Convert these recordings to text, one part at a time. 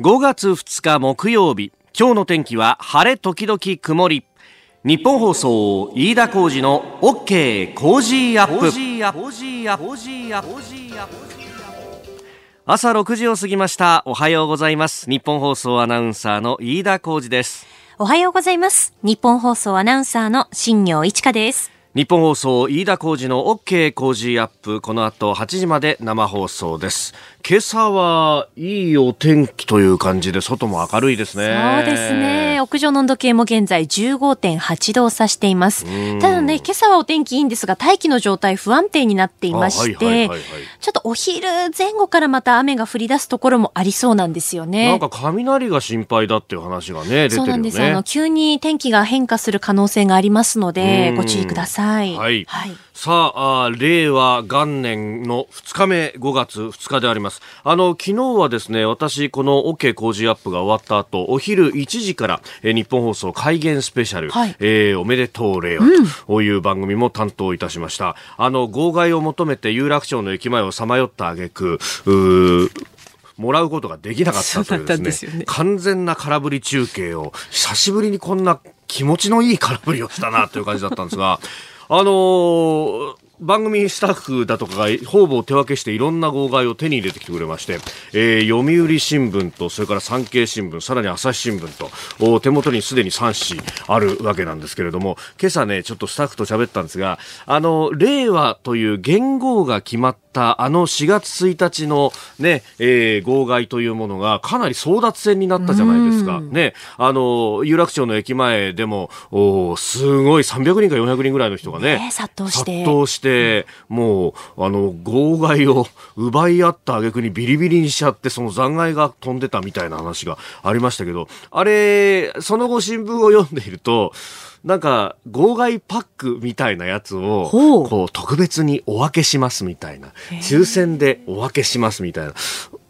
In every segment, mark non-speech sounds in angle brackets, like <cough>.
5月2日木曜日。今日の天気は晴れ時々曇り。日本放送飯田浩二の OK 工事アップ。朝6時を過ぎました。おはようございます。日本放送アナウンサーの飯田浩二です。おはようございます。日本放送アナウンサーの新業一華です日本放送飯田浩二の OK 工事アップこの後8時まで生放送です。今朝はいいお天気という感じで外も明るいですね。そうですね。屋上の温度計も現在15.8度を指しています。ただね今朝はお天気いいんですが大気の状態不安定になっていまして、はいはいはいはい、ちょっとお昼前後からまた雨が降り出すところもありそうなんですよね。なんか雷が心配だっていう話がね出てるよね。そうなんです。あの急に天気が変化する可能性がありますのでご注意くださいはい、はい。さあ令和元年の2日目5月2日であります。あの昨日はですね私この OK 工事アップが終わった後お昼1時から、え日本放送開元スペシャル、はい、えー、おめでとう令和という番組も担当いたしました、うん、あの号外を求めて有楽町の駅前をさまよった挙句もらうことができなかったというですね、ね、完全な空振り中継を久しぶりにこんな気持ちのいい空振りをしたなという感じだったんですがあのー番組スタッフだとかが方々手分けしていろんな号外を手に入れてきてくれまして、えー、読売新聞とそれから産経新聞さらに朝日新聞と手元にすでに3紙あるわけなんですけれども今朝ねちょっとスタッフと喋ったんですがあの令和という元号が決まったあの4月1日のね、えー、号外というものがかなり争奪戦になったじゃないですか。ね、あの、有楽町の駅前でも、おすごい300人か400人ぐらいの人がね、ね殺到して。殺到して、もう、あの、号外を奪い合った挙句にビリビリにしちゃって、その残骸が飛んでたみたいな話がありましたけど、あれ、その後新聞を読んでいると、なんか、号外パックみたいなやつを、こう、特別にお分けしますみたいな。抽選でお分けしますみたいな。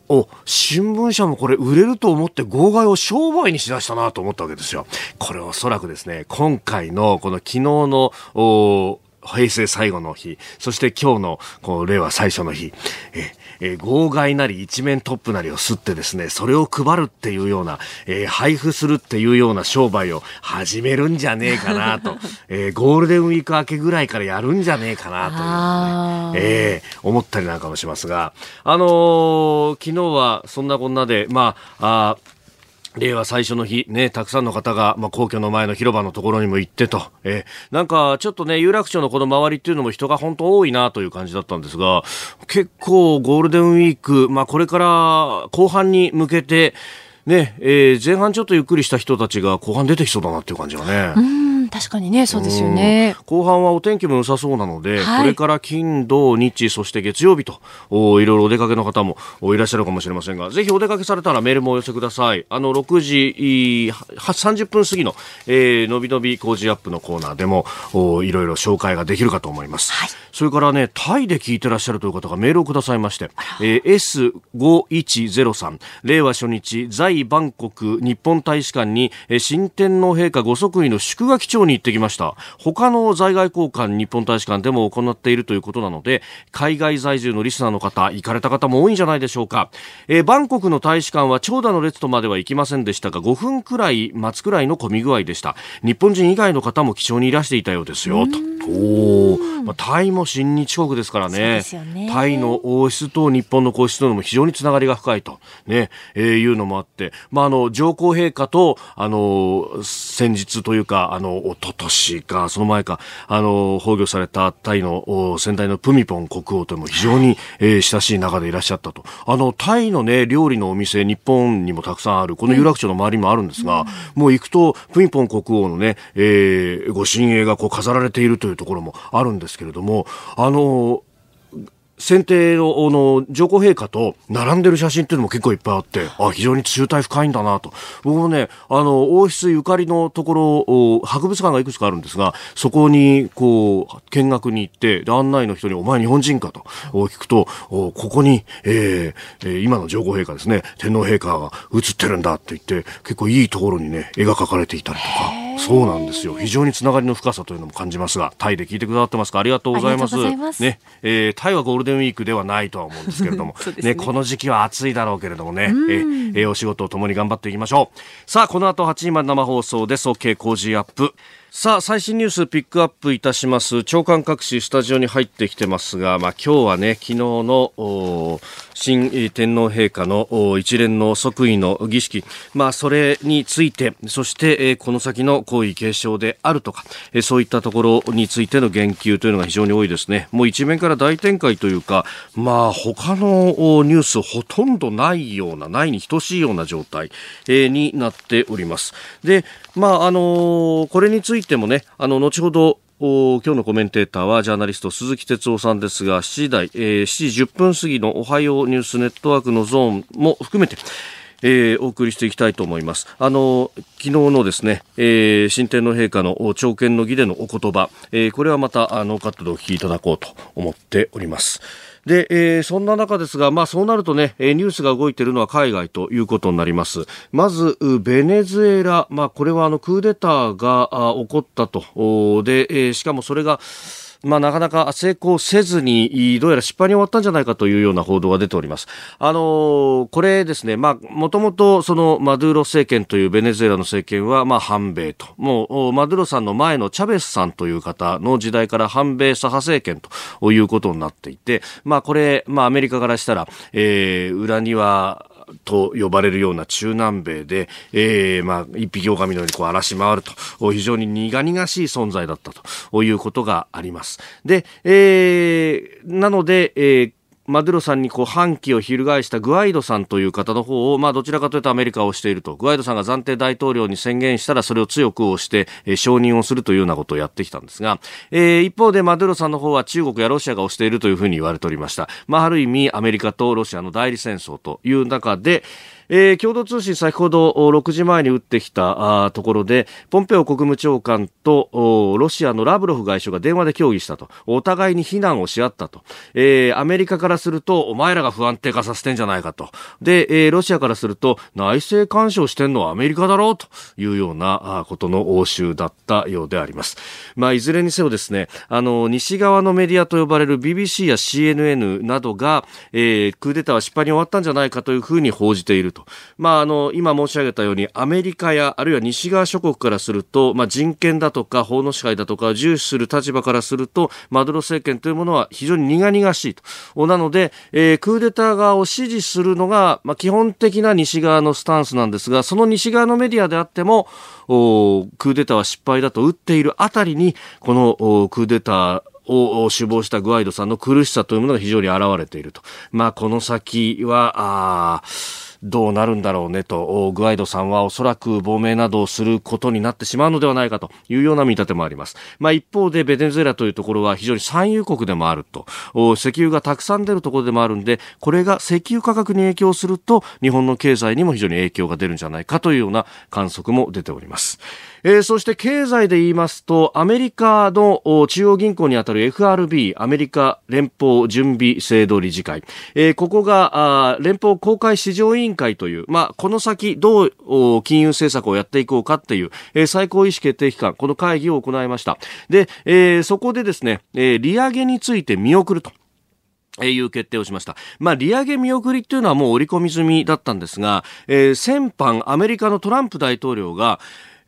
お、新聞社もこれ売れると思って号外を商売にしだしたなと思ったわけですよ。これおそらくですね、今回のこの昨日の、平成最後の日、そして今日のこう令和最初の日、ええー、号外なり一面トップなりを吸ってですね、それを配るっていうような、えー、配布するっていうような商売を始めるんじゃねえかなと、<laughs> えー、ゴールデンウィーク明けぐらいからやるんじゃねえかなという、ね、えー、思ったりなんかもしますが、あのー、昨日はそんなこんなで、まあ、あ令和最初の日、ね、たくさんの方が、まあ、皇居の前の広場のところにも行ってと、え、なんか、ちょっとね、有楽町のこの周りっていうのも人が本当多いなという感じだったんですが、結構ゴールデンウィーク、まあ、これから後半に向けて、ね、えー、前半ちょっとゆっくりした人たちが後半出てきそうだなっていう感じがね。確かにね、そうですよね。後半はお天気も良さそうなので、はい、これから金、土、日、そして月曜日と、おいろいろお出かけの方もいらっしゃるかもしれませんが、ぜひお出かけされたらメールもお寄せください。あの、6時30分過ぎの、えー、のびのび工事アップのコーナーでも、おいろいろ紹介ができるかと思います。はい、それからね、タイで聞いてらっしゃるという方がメールをくださいまして、えー、S5103、令和初日、在バンコク日本大使館に、えー、新天皇陛下ご即位の祝賀基調に行ってきました。他の在外交換日本大使館でも行っているということなので海外在住のリスナーの方行かれた方も多いんじゃないでしょうか、えー、バンコクの大使館は長蛇の列とまでは行きませんでしたが5分くらい待つくらいの混み具合でした。日本人以外の方も貴重にいらしていたようですよと。お、まあ、タイも親日国ですからね、ね、タイの王室と日本の皇室とのも非常につながりが深いと、ね。えー、いうのもあって、まあ、あの上皇陛下とあの先日というかあの一昨年かその前かあの崩御されたタイの先代のプミポン国王とも非常に、えー、親しい仲でいらっしゃったと。あのタイの、ね、料理のお店日本にもたくさんあるこの有楽町の周りもあるんですが、うん、もう行くとプミポン国王のね、えー、ご神影がこう飾られているというところもあるんですけれどもあの先手のの上皇陛下と並んでる写真っていうのも結構いっぱいあってあ非常に中体深いんだなと。僕もねあの王室ゆかりのところ博物館がいくつかあるんですがそこにこう見学に行って案内の人に「お前日本人か?」と聞くとここに、えー、今の上皇陛下ですね天皇陛下が写ってるんだって言って結構いいところにね絵が描かれていたりとか。そうなんですよ。非常につながりの深さというのも感じますがタイで聞いてくださってますか？ありがとうございます。ね、えー、タイはゴールデンウィークではないとは思うんですけれども。<laughs> ね、ね、この時期は暑いだろうけれどもね、えー、えー、お仕事を共に頑張っていきましょう。さあこの後8時まで生放送です。OK 工事アップさあ、最新ニュースピックアップいたします。長官各紙スタジオに入ってきてますが、まあ今日はね、昨日の新天皇陛下の一連の即位の儀式、まあそれについて、そしてこの先の皇位継承であるとか、そういったところについての言及というのが非常に多いですね。もう一面から大展開というか、まあ他のニュースほとんどないような、ないに等しいような状態になっております。で、まああのこれについてもね、あの、後ほど、今日のコメンテーターはジャーナリスト鈴木哲夫さんですが、7時台、えー、7時10分過ぎのおはようニュースネットワークのゾーンも含めて、えー、お送りしていきたいと思います。あの、昨日のですね、えー、新天皇陛下の朝見の儀でのお言葉、えー、これはまたノーカットでお聞きいただこうと思っております。で、えー、そんな中ですが、まあそうなるとね、ニュースが動いているのは海外ということになります。まず、ベネズエラ、まあこれはあのクーデターが起こったと。で、しかもそれが、まあ、なかなか成功せずに、どうやら失敗に終わったんじゃないかというような報道が出ております。あのこれですね、まあ、もともとそのマドゥーロ政権というベネズエラの政権は、まあ、反米と。もう、マドゥーロさんの前のチャベスさんという方の時代から反米左派政権ということになっていて、まあ、これ、まあ、アメリカからしたら、えー、裏には、と呼ばれるような中南米で、えー、まあ、一匹狼のようにこう荒らし回ると、非常に苦々しい存在だったということがあります。で、えー、なので、えーマドゥロさんにこう反旗を翻したグアイドさんという方の方を、まあ、どちらかというとアメリカをしていると。グアイドさんが暫定大統領に宣言したらそれを強く押して、えー、承認をするというようなことをやってきたんですが、えー、一方でマドゥロさんの方は中国やロシアが押しているというふうに言われておりました。まあ、ある意味アメリカとロシアの代理戦争という中で、えー、共同通信先ほど6時前に打ってきたところで、ポンペオ国務長官とロシアのラブロフ外相が電話で協議したと。お互いに非難をし合ったと。えー、アメリカからすると、お前らが不安定化させてんじゃないかと。で、えー、ロシアからすると、内政干渉してんのはアメリカだろうというようなことの応酬だったようであります。まあ、いずれにせよですね、あの、西側のメディアと呼ばれる BBC や CNN などが、えー、クーデターは失敗に終わったんじゃないかというふうに報じていると。と。まあ、あの、今申し上げたように、アメリカや、あるいは西側諸国からすると、まあ、人権だとか、法の支配だとか、重視する立場からすると、マドロ政権というものは非常に苦々しいと。なので、えー、クーデター側を支持するのが、まあ、基本的な西側のスタンスなんですが、その西側のメディアであっても、クーデターは失敗だと打っているあたりに、このクーデター、を首謀したグアイドさんの苦しさというものが非常に現れていると。まあ、この先は、あどうなるんだろうねと、グアイドさんはおそらく亡命などをすることになってしまうのではないかというような見立てもあります。まあ一方でベネズエラというところは非常に産油国でもあると、石油がたくさん出るところでもあるんで、これが石油価格に影響すると日本の経済にも非常に影響が出るんじゃないかというような観測も出ております。えー、そして経済で言いますと、アメリカの中央銀行にあたる FRB、アメリカ連邦準備制度理事会、えー、ここが連邦公開市場委員会という、まあ、この先どう金融政策をやっていこうかっていう、えー、最高意思決定機関、この会議を行いました。で、えー、そこでですね、えー、利上げについて見送ると。いう決定をしました。まあ、利上げ見送りっていうのはもう織り込み済みだったんですが、えー、先般アメリカのトランプ大統領が、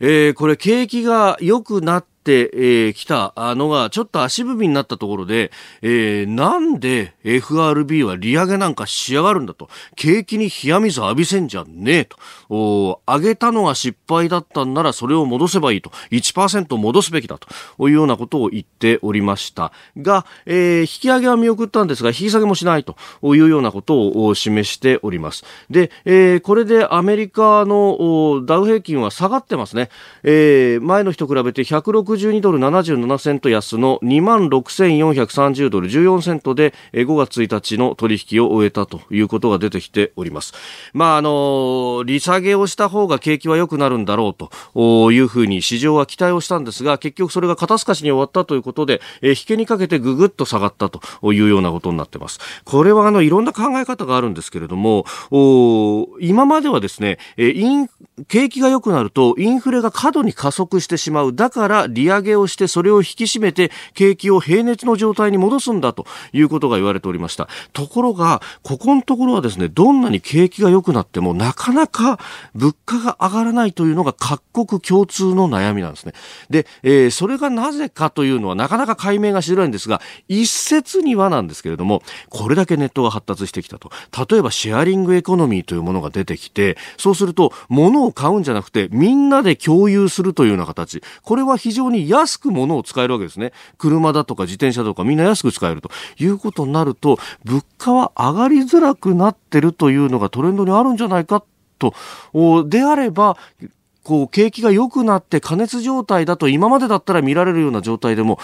えー、これ景気が良くなって、えー、来たのがちょっと足踏みになったところで、えー、なんで FRB は利上げなんかしやがるんだと。景気に冷や水浴びせんじゃねえと。お上げたのが失敗だったんならそれを戻せばいいと。1%戻すべきだというようなことを言っておりましたが、えー、引き上げは見送ったんですが、引き下げもしないというようなことを示しております。で、えー、これでアメリカのダウ平均は下がってますね。えー、前の日と比べて160 162ドル77セント安の2万6430ドル14セントで5月1日の取引を終えたということが出てきております。まあ、あの、利下げをした方が景気は良くなるんだろうというふうに市場は期待をしたんですが、結局それが肩透かしに終わったということで、え引けにかけてぐぐっと下がったというようなことになってます。これはあの、いろんな考え方があるんですけれども、今まではですね、イン、景気が良くなるとインフレが過度に加速してしまう。だから利利上げをしてそれを引き締めて景気を平熱の状態に戻すんだということが言われておりました。ところが、ここのところはですね、どんなに景気が良くなってもなかなか物価が上がらないというのが各国共通の悩みなんですね。で、えー、それがなぜかというのはなかなか解明がしづらいんですが、一説にはなんですけれども、これだけネットが発達してきたと。例えばシェアリングエコノミーというものが出てきて、そうすると物を買うんじゃなくてみんなで共有するというような形。これは非常にに安く物を使えるわけですね。車だとか自転車とかみんな安く使えるということになると、物価は上がりづらくなってるというのがトレンドにあるんじゃないかと、であれば、こう、景気が良くなって加熱状態だと今までだったら見られるような状態でも、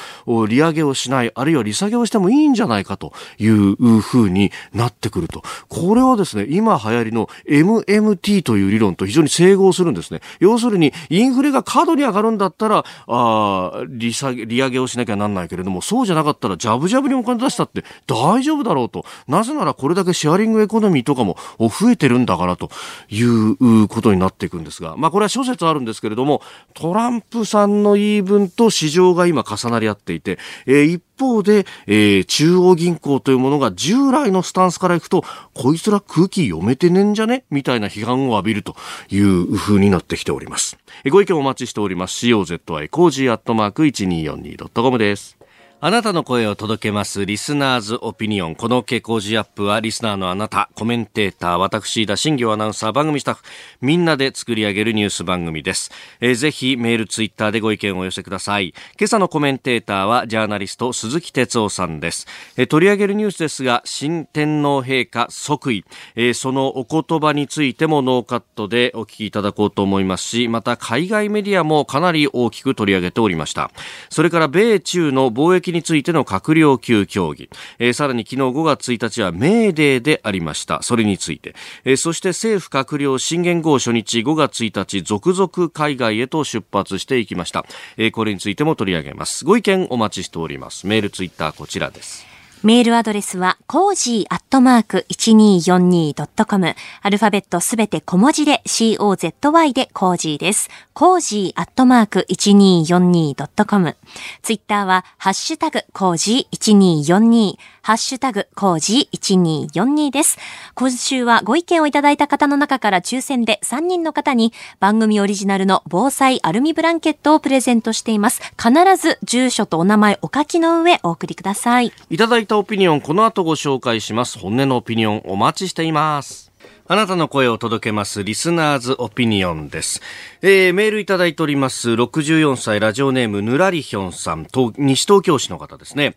利上げをしない、あるいは利下げをしてもいいんじゃないかという風になってくると。これはですね、今流行りの MMT という理論と非常に整合するんですね。要するに、インフレが過度に上がるんだったら、あ利下げ、利上げをしなきゃなんないけれども、そうじゃなかったら、ジャブジャブにお金出したって大丈夫だろうと。なぜならこれだけシェアリングエコノミーとかも増えてるんだからということになっていくんですが、まあこれは説あるんですけれども、トランプさんの言い分と市場が今重なり合っていて、えー、一方で、えー、中央銀行というものが従来のスタンスからいくと、こいつら空気読めてねんじゃね？みたいな批判を浴びるという風になってきております。ご意見お待ちしております。COZY コージーアットマーク 1242.com です。あなたの声を届けますリスナーズオピニオン。このコージーアップはリスナーのあなた、コメンテーター、私飯田、新行アナウンサー、番組スタッフ、みんなで作り上げるニュース番組です。えー、ぜひメール、ツイッターでご意見をお寄せください。今朝のコメンテーターはジャーナリスト鈴木哲夫さんです。えー、取り上げるニュースですが、新天皇陛下即位、えー、そのお言葉についてもノーカットでお聞きいただこうと思いますし、また海外メディアもかなり大きく取り上げておりました。それから米中の貿易についての閣僚級協議、えー、さらに昨日5月1日はメーデーでありました。それについて、えー、そして政府閣僚新元号初日5月1日続々海外へと出発していきました。えー、これについても取り上げます。ご意見お待ちしております。メール、ツイッターこちらです。メールアドレスは、コージーアットマーク 1242.com。アルファベットすべて小文字で COZY でコージーです。コージーアットマーク 1242.com。ツイッターは、ハッシュタグコージー1242。ハッシュタグ、コージー1242です。今週はご意見をいただいた方の中から抽選で3人の方に番組オリジナルの防災アルミブランケットをプレゼントしています。必ず住所とお名前お書きの上お送りください。いただいたオピニオン、この後ご紹介します。本音のオピニオンお待ちしています。あなたの声を届けます、リスナーズオピニオンです。えー、メールいただいております、64歳ラジオネーム、ぬらりひょんさん、と西東京市の方ですね。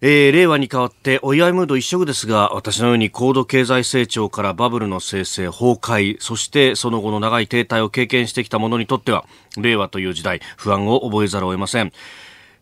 えー、令和に変わってお祝いムード一色ですが、私のように高度経済成長からバブルの生成、崩壊、そしてその後の長い停滞を経験してきた者にとっては、令和という時代、不安を覚えざるを得ません。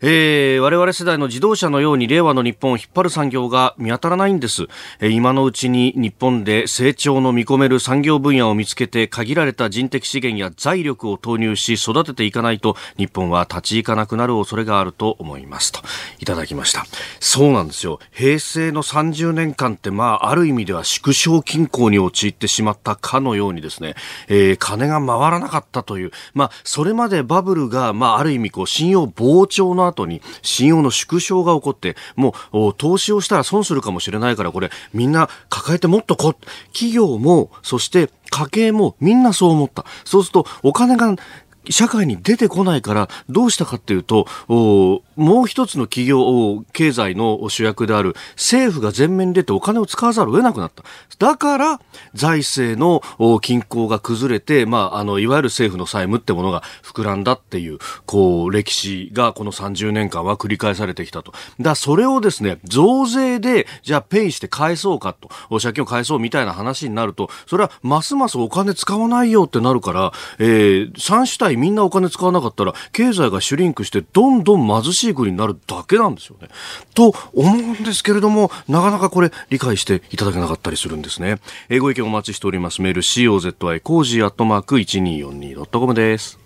えー、我々世代の自動車のように令和の日本を引っ張る産業が見当たらないんです、えー、今のうちに日本で成長の見込める産業分野を見つけて限られた人的資源や財力を投入し育てていかないと日本は立ち行かなくなる恐れがあると思います。といただきました。そうなんですよ。平成の30年間ってまあある意味では縮小均衡に陥ってしまったかのようにですね、えー、金が回らなかったという。まあそれまでバブルがまあある意味こう信用膨張の後に信用の縮小が起こって、もう投資をしたら損するかもしれないから、これみんな抱えてもっとこ、企業も、そして家計もみんなそう思った。そうするとお金が社会に出てこないからどうしたかっていうと、もう一つの企業、経済の主役である政府が前面に出てお金を使わざるを得なくなった。だから、財政の均衡が崩れて、まあ、あの、いわゆる政府の債務ってものが膨らんだっていう、こう、歴史がこの30年間は繰り返されてきたと。だそれをですね、増税で、じゃあペイして返そうかと、借金を返そうみたいな話になると、それはますますお金使わないよってなるから、えー、3主体らいみんなお金使わなかったら、経済がシュリンクして、どんどん貧しい国になるだけなんですよね。と思うんですけれども、なかなかこれ、理解していただけなかったりするんですね。えーご意見お待ちしております。メール、COZY コージーアットマーク 1242.com です。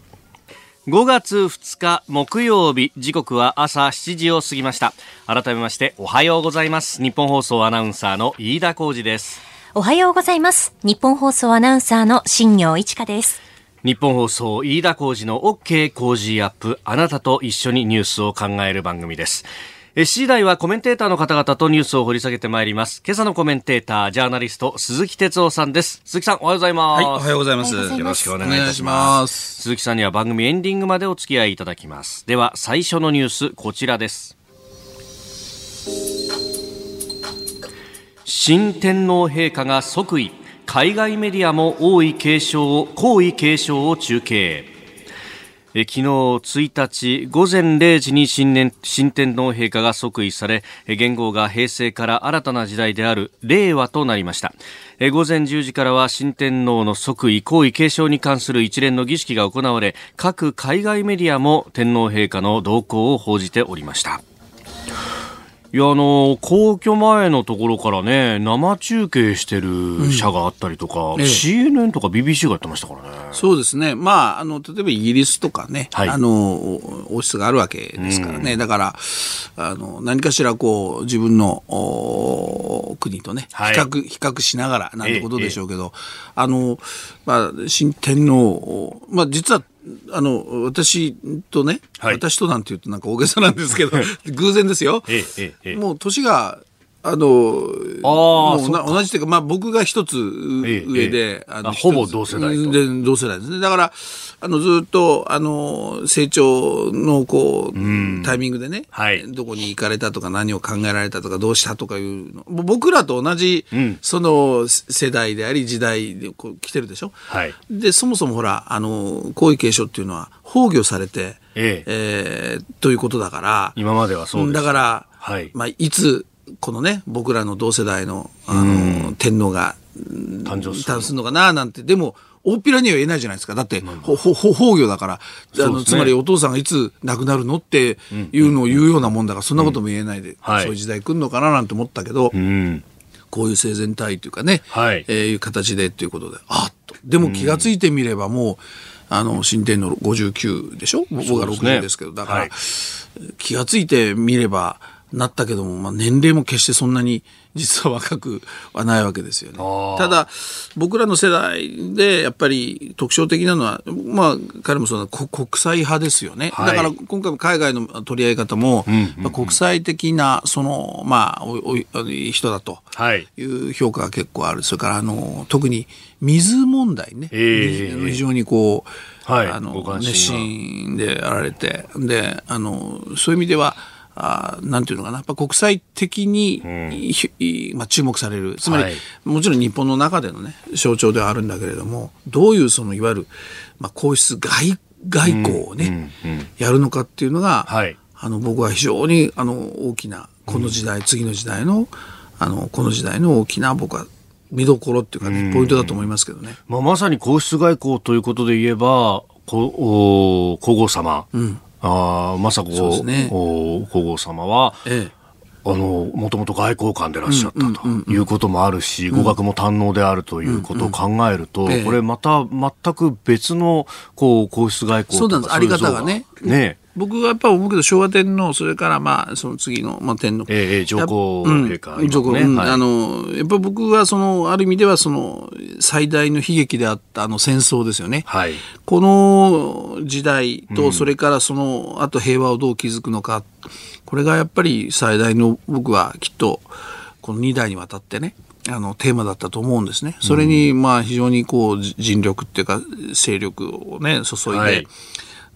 5月2日木曜日時刻は朝7時を過ぎました改めましておはようございますニッポン放送アナウンサーの飯田浩司ですおはようございます日本放送アナウンサーの新業一華です日本放送飯田浩二の OK 工事アップあなたと一緒にニュースを考える番組です7時台はコメンテーターの方々とニュースを掘り下げてまいります。今朝のコメンテーター、ジャーナリスト、鈴木哲夫さんです。鈴木さん、おはようございます。はい、おはようございます。よろしくお願いいたします。鈴木さんには番組エンディングまでお付き合いいただきます。では、最初のニュース、こちらです。新天皇陛下が即位。海外メディアも王位継承を、皇位継承を中継。え昨日1日午前0時に新年新天皇陛下が即位され元号が平成から新たな時代である令和となりましたえ午前10時からは新天皇の即位皇位継承に関する一連の儀式が行われ各海外メディアも天皇陛下の動向を報じておりましたいや、あの、皇居前のところからね、生中継してる社があったりとか、うんええ、CNN とか BBC がやってましたからね。そうですね。まあ、あの、例えばイギリスとかね、はい、あの、王室があるわけですからね。うん、だから、あの、何かしらこう、自分の国とね、比較、はい、比較しながらなんてことでしょうけど、え、あの、まあ、新天皇、まあ、実はあの、私とね、はい、私となんて言うとなんか大げさなんですけど、<laughs> 偶然ですよ。えええ、もう年があのあもう同じというか、まあ、僕が一つ上で、あのほぼ同世代で同世代ですね。だから、あのずっとあの成長のこう、タイミングでね、はい、どこに行かれたとか、何を考えられたとか、どうしたとかいうの、僕らと同じ、うん、その世代であり、時代でこう来てるでしょ。はい、で、そもそもほら、あの皇位継承っていうのは、崩御されて、ええ。えー、ということだから、今まではそうです。だから、はい、まあ、いつこのね、僕らの同世代の、あの、天皇が、誕生する。のかな、なんて。でも、大っぴらには言えないじゃないですか。だって、ほ、ほ、崩御だから、あの、つまりお父さんがいつ亡くなるのっていうのを言うようなもんだから、そんなことも言えないで、そういう時代来るのかななんて思ったけど、こういう生前体というかね、はい、えー、いう形でっていうことで、あっと。でも気が付いてみればもう、あの、新天皇59でしょ？僕が60ですけど、だから、気が付いてみれば、なったけども、まあ、年齢も決してそんなに <laughs> 実は若くはないわけですよね。ただ、僕らの世代でやっぱり特徴的なのは、まあ、彼もそうだ国際派ですよね。はい、だから今回も海外の取り上げ方も、まあ、国際的な、その、まあ、おお人だという評価が結構ある。それから、あの、特に水問題ね。えー、非常にこう、はい、あの、熱心であられて、で、あの、そういう意味では、あなんていうのかな、やっぱ国際的に、うん、まあ、注目される。つまり、はい、もちろん日本の中でのね、象徴ではあるんだけれども、どういうその、いわゆる、まあ、皇室外、外交をね、うんうんうん、やるのかっていうのが、はい、あの、僕は非常に、あの、大きな、この時代、うん、次の時代の、あの、この時代の大きな、僕は、見どころっていうかね、ポイントだと思いますけどね。まあ、まさに皇室外交ということで言えば、皇后様、うんあ雅子、ね、皇后様は、ええ。あの、もともと外交官でいらっしゃったということもあるし、語学も堪能であるということを考えると、これまた全く別の、こう、皇室外交そうなんです、あり方がね。ね。僕はやっぱ思うけど昭和天皇それからまあその次の、まあ、天皇、ええ、上皇陛下、うん、上皇、ねはい、あのやっぱ僕はそのある意味ではその最大の悲劇であったあの戦争ですよね、はい、この時代とそれからそのあと平和をどう築くのか、これがやっぱり最大の僕はきっとこの2代にわたってねあのテーマだったと思うんですね。それにまあ非常にこう尽力っていうか勢力をね注いで、はい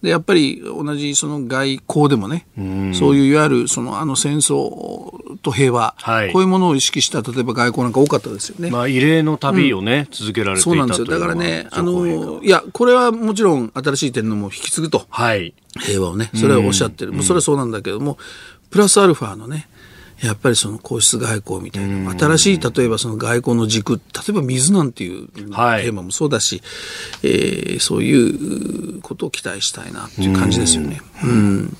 でやっぱり同じその外交でもね、うそういういわゆるそのあの戦争と平和、はい、こういうものを意識した例えば外交なんか多かったですよね。まあ異例の旅をね、うん、続けられていたそうなんですよ。だからね、あのいやこれはもちろん新しい天皇も引き継ぐと、はい、平和をねそれはおっしゃってる、もうそれはそうなんだけども、プラスアルファのねやっぱりその皇室外交みたいな、新しい例えばその外交の軸、例えば水なんていうテーマもそうだし、はい、えー、そういうことを期待したいなっていう感じですよね。うん、うん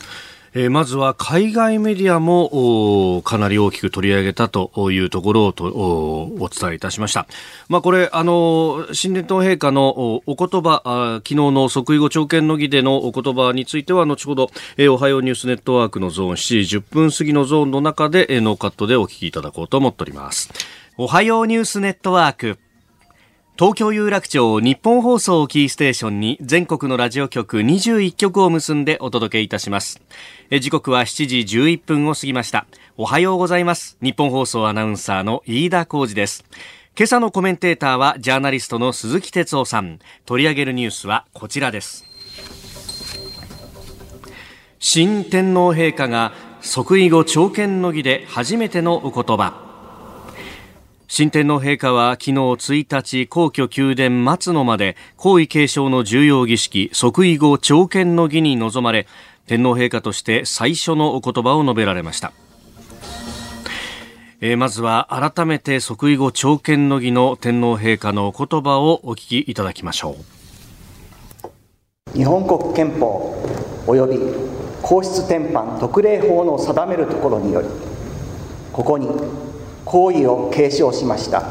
えー、まずは海外メディアもかなり大きく取り上げたというところをとお伝えいたしました。まあ、これ、あの、新年頭陛下のお言葉あ、昨日の即位後朝見の儀でのお言葉については、後ほど、えー、おはようニュースネットワークのゾーン7時10分過ぎのゾーンの中で、えー、ノーカットでお聞きいただこうと思っております。おはようニュースネットワーク。東京有楽町ニッポン放送キーステーションに全国のラジオ局21局を結んでお届けいたします。時刻は7時11分を過ぎました。おはようございます。ニッポン放送アナウンサーの飯田浩司です。今朝のコメンテーターはジャーナリストの鈴木哲夫さん。取り上げるニュースはこちらです。新天皇陛下が即位後朝見の儀で初めてのお言葉。新天皇陛下は昨日1日皇居宮殿松野まで皇位継承の重要儀式即位後朝見の儀に臨まれ天皇陛下として最初のお言葉を述べられました、えー、まずは改めて即位後朝見の儀の天皇陛下のお言葉をお聞きいただきましょう。日本国憲法及び皇室典範特例法の定めるところによりここに行為を継承しました。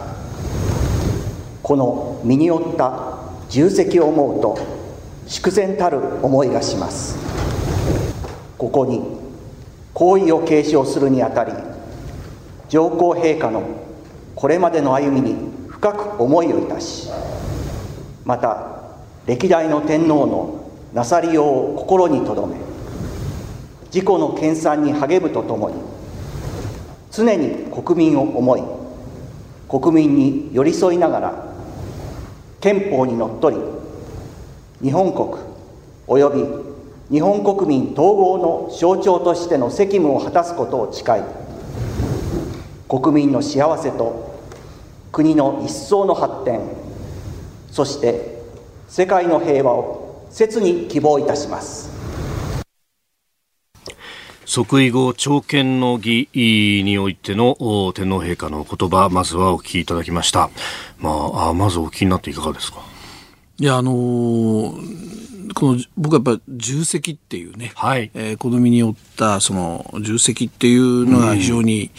この身に負った重責を思うと祝然たる思いがします。ここに行為を継承するにあたり上皇陛下のこれまでの歩みに深く思いをいたしまた歴代の天皇のなさりようを心に留め自己の研鑽に励むとともに常に国民を思い国民に寄り添いながら憲法にのっとり日本国及び日本国民統合の象徴としての責務を果たすことを誓い国民の幸せと国の一層の発展そして世界の平和を切に希望いたします。即位後朝見の儀においての天皇陛下の言葉まずはお聞きいただきました、まあ、あまずお聞きになっていかがですか？いやあのー、この僕はやっぱ重責っていうね、はい。えー、好みによったその重責っていうのが非常に、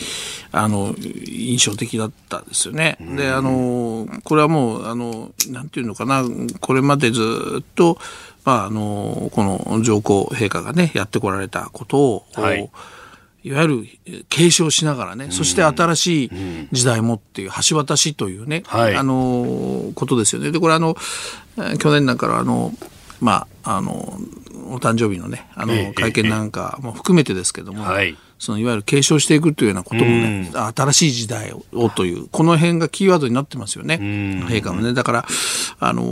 うん、あの印象的だったですよね。うん、であのこれはもうあのなんていうのかなこれまでずっとまあ、あの、この上皇陛下がね、やってこられたことを、はい、いわゆる継承しながらね、そして新しい時代もっていう橋渡しというね、はい、あの、ことですよね。で、これあの、去年なんかあの、まあ、あの、お誕生日のね、あの、会見なんかも含めてですけども、はい、そのいわゆる継承していくというようなこともね、新しい時代をという、この辺がキーワードになってますよね、陛下もね。だから、あの